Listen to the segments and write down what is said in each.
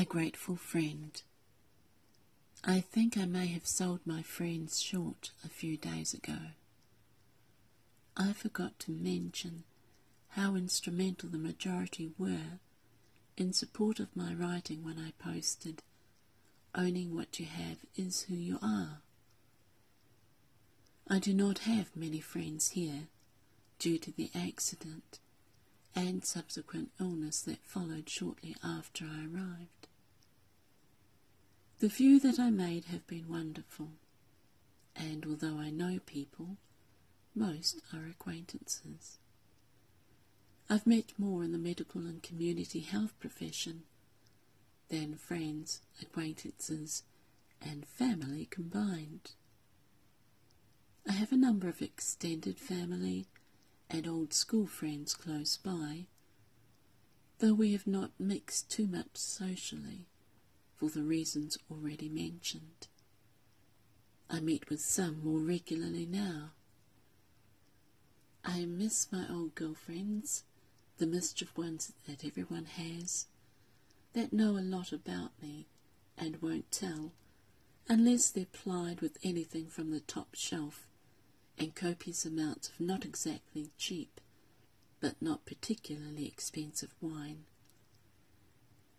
A grateful friend. I think I may have sold my friends short a few days ago. I forgot to mention how instrumental the majority were in support of my writing when I posted, Owning what you have is who you are. I do not have many friends here due to the accident and subsequent illness that followed shortly after I arrived. The few that I made have been wonderful, and although I know people, most are acquaintances. I've met more in the medical and community health profession than friends, acquaintances, and family combined. I have a number of extended family and old school friends close by, though we have not mixed too much socially for the reasons already mentioned. I meet with some more regularly now. I miss my old girlfriends, the mischief ones that everyone has, that know a lot about me and won't tell unless they're plied with anything from the top shelf and copious amounts of not exactly cheap, but not particularly expensive wine.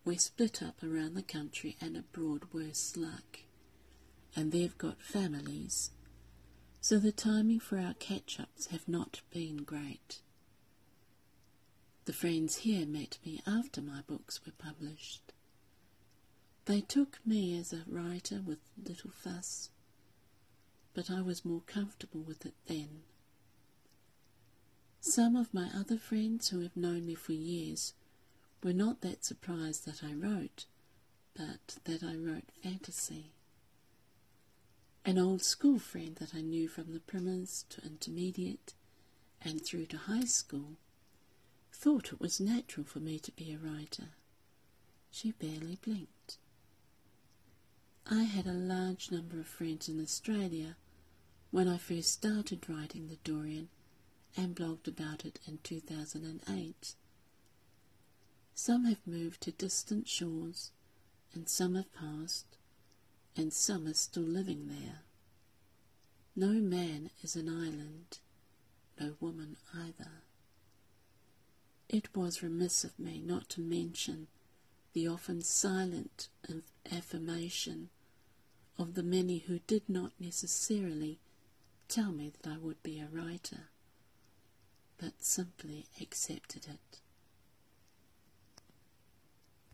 We're split up around the country and abroad worse luck, and they've got families, so the timing for our catch-ups have not been great. The friends here met me after my books were published. They took me as a writer with little fuss but I was more comfortable with it then. Some of my other friends who have known me for years were not that surprised that I wrote, but that I wrote fantasy. An old school friend that I knew from the primers to intermediate and through to high school thought it was natural for me to be a writer. She barely blinked. I had a large number of friends in Australia when I first started writing The Dorian and blogged about it in 2008. Some have moved to distant shores, and some have passed, and some are still living there. No man is an island, no woman either. It was remiss of me not to mention the often silent affirmation of the many who did not necessarily tell me that I would be a writer, but simply accepted it.